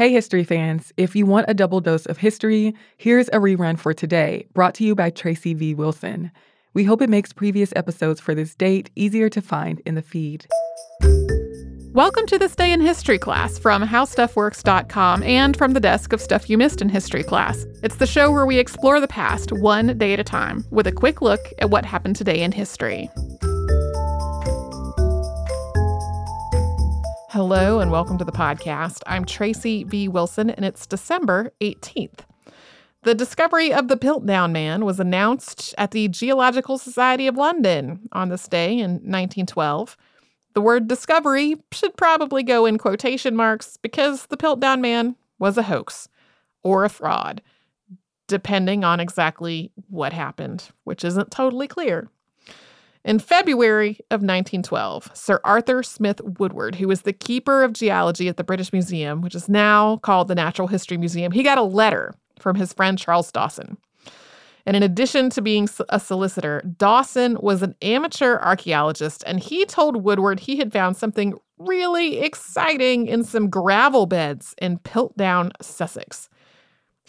Hey, history fans. If you want a double dose of history, here's a rerun for today, brought to you by Tracy V. Wilson. We hope it makes previous episodes for this date easier to find in the feed. Welcome to this day in history class from howstuffworks.com and from the desk of Stuff You Missed in History class. It's the show where we explore the past one day at a time with a quick look at what happened today in history. Hello and welcome to the podcast. I'm Tracy V. Wilson and it's December 18th. The discovery of the Piltdown Man was announced at the Geological Society of London on this day in 1912. The word discovery should probably go in quotation marks because the Piltdown Man was a hoax or a fraud, depending on exactly what happened, which isn't totally clear. In February of 1912, Sir Arthur Smith Woodward, who was the keeper of geology at the British Museum, which is now called the Natural History Museum, he got a letter from his friend Charles Dawson. And in addition to being a solicitor, Dawson was an amateur archaeologist, and he told Woodward he had found something really exciting in some gravel beds in Piltdown, Sussex.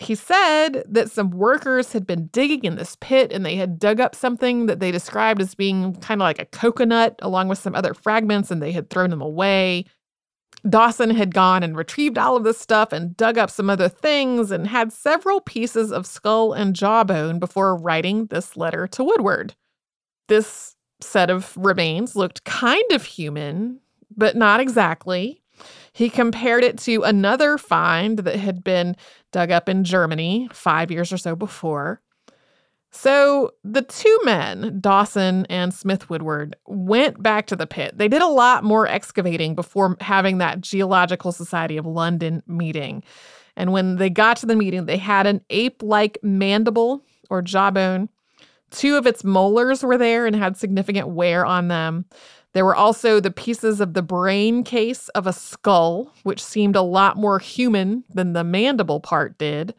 He said that some workers had been digging in this pit and they had dug up something that they described as being kind of like a coconut, along with some other fragments, and they had thrown them away. Dawson had gone and retrieved all of this stuff and dug up some other things and had several pieces of skull and jawbone before writing this letter to Woodward. This set of remains looked kind of human, but not exactly. He compared it to another find that had been dug up in Germany five years or so before. So the two men, Dawson and Smith Woodward, went back to the pit. They did a lot more excavating before having that Geological Society of London meeting. And when they got to the meeting, they had an ape like mandible or jawbone. Two of its molars were there and had significant wear on them. There were also the pieces of the brain case of a skull, which seemed a lot more human than the mandible part did.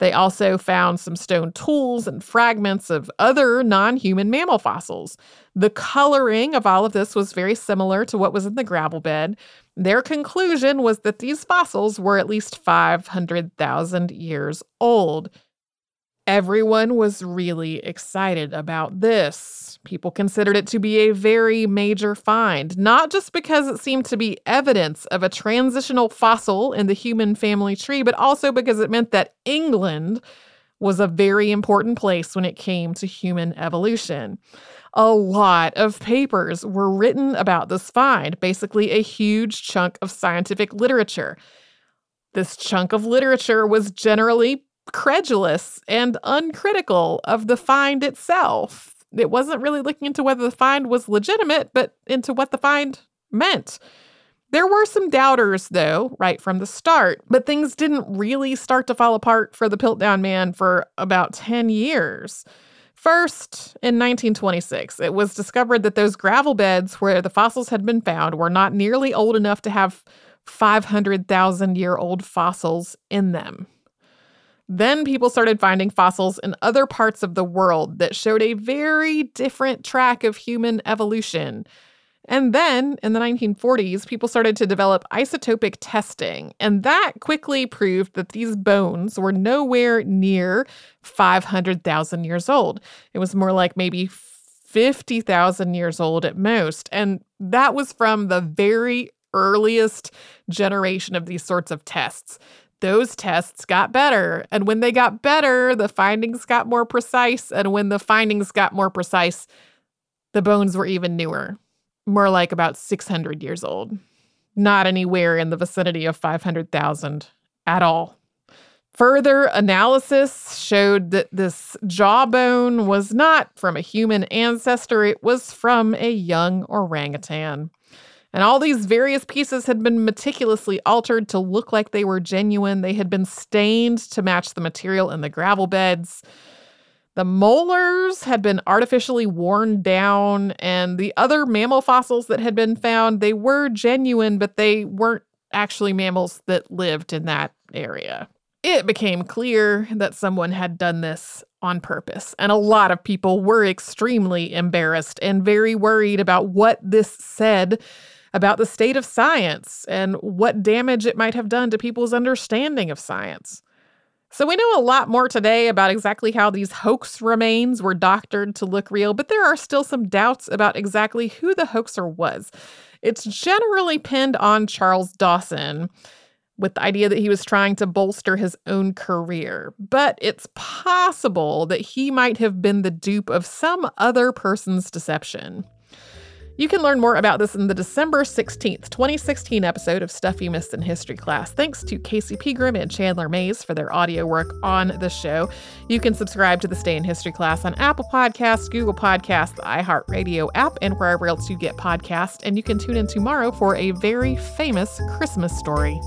They also found some stone tools and fragments of other non human mammal fossils. The coloring of all of this was very similar to what was in the gravel bed. Their conclusion was that these fossils were at least 500,000 years old. Everyone was really excited about this. People considered it to be a very major find, not just because it seemed to be evidence of a transitional fossil in the human family tree, but also because it meant that England was a very important place when it came to human evolution. A lot of papers were written about this find, basically, a huge chunk of scientific literature. This chunk of literature was generally credulous and uncritical of the find itself. It wasn't really looking into whether the find was legitimate, but into what the find meant. There were some doubters, though, right from the start, but things didn't really start to fall apart for the Piltdown Man for about 10 years. First, in 1926, it was discovered that those gravel beds where the fossils had been found were not nearly old enough to have 500,000 year old fossils in them. Then people started finding fossils in other parts of the world that showed a very different track of human evolution. And then in the 1940s, people started to develop isotopic testing, and that quickly proved that these bones were nowhere near 500,000 years old. It was more like maybe 50,000 years old at most. And that was from the very earliest generation of these sorts of tests those tests got better. And when they got better, the findings got more precise. And when the findings got more precise, the bones were even newer, more like about 600 years old, not anywhere in the vicinity of 500,000 at all. Further analysis showed that this jawbone was not from a human ancestor, it was from a young orangutan. And all these various pieces had been meticulously altered to look like they were genuine. They had been stained to match the material in the gravel beds. The molars had been artificially worn down, and the other mammal fossils that had been found, they were genuine, but they weren't actually mammals that lived in that area. It became clear that someone had done this on purpose, and a lot of people were extremely embarrassed and very worried about what this said about the state of science and what damage it might have done to people's understanding of science. So, we know a lot more today about exactly how these hoax remains were doctored to look real, but there are still some doubts about exactly who the hoaxer was. It's generally pinned on Charles Dawson with the idea that he was trying to bolster his own career, but it's possible that he might have been the dupe of some other person's deception. You can learn more about this in the December 16th, 2016 episode of Stuff You Missed in History Class. Thanks to Casey Pegram and Chandler Mays for their audio work on the show. You can subscribe to This Day in History Class on Apple Podcasts, Google Podcasts, the iHeartRadio app, and wherever else you get podcasts. And you can tune in tomorrow for a very famous Christmas story.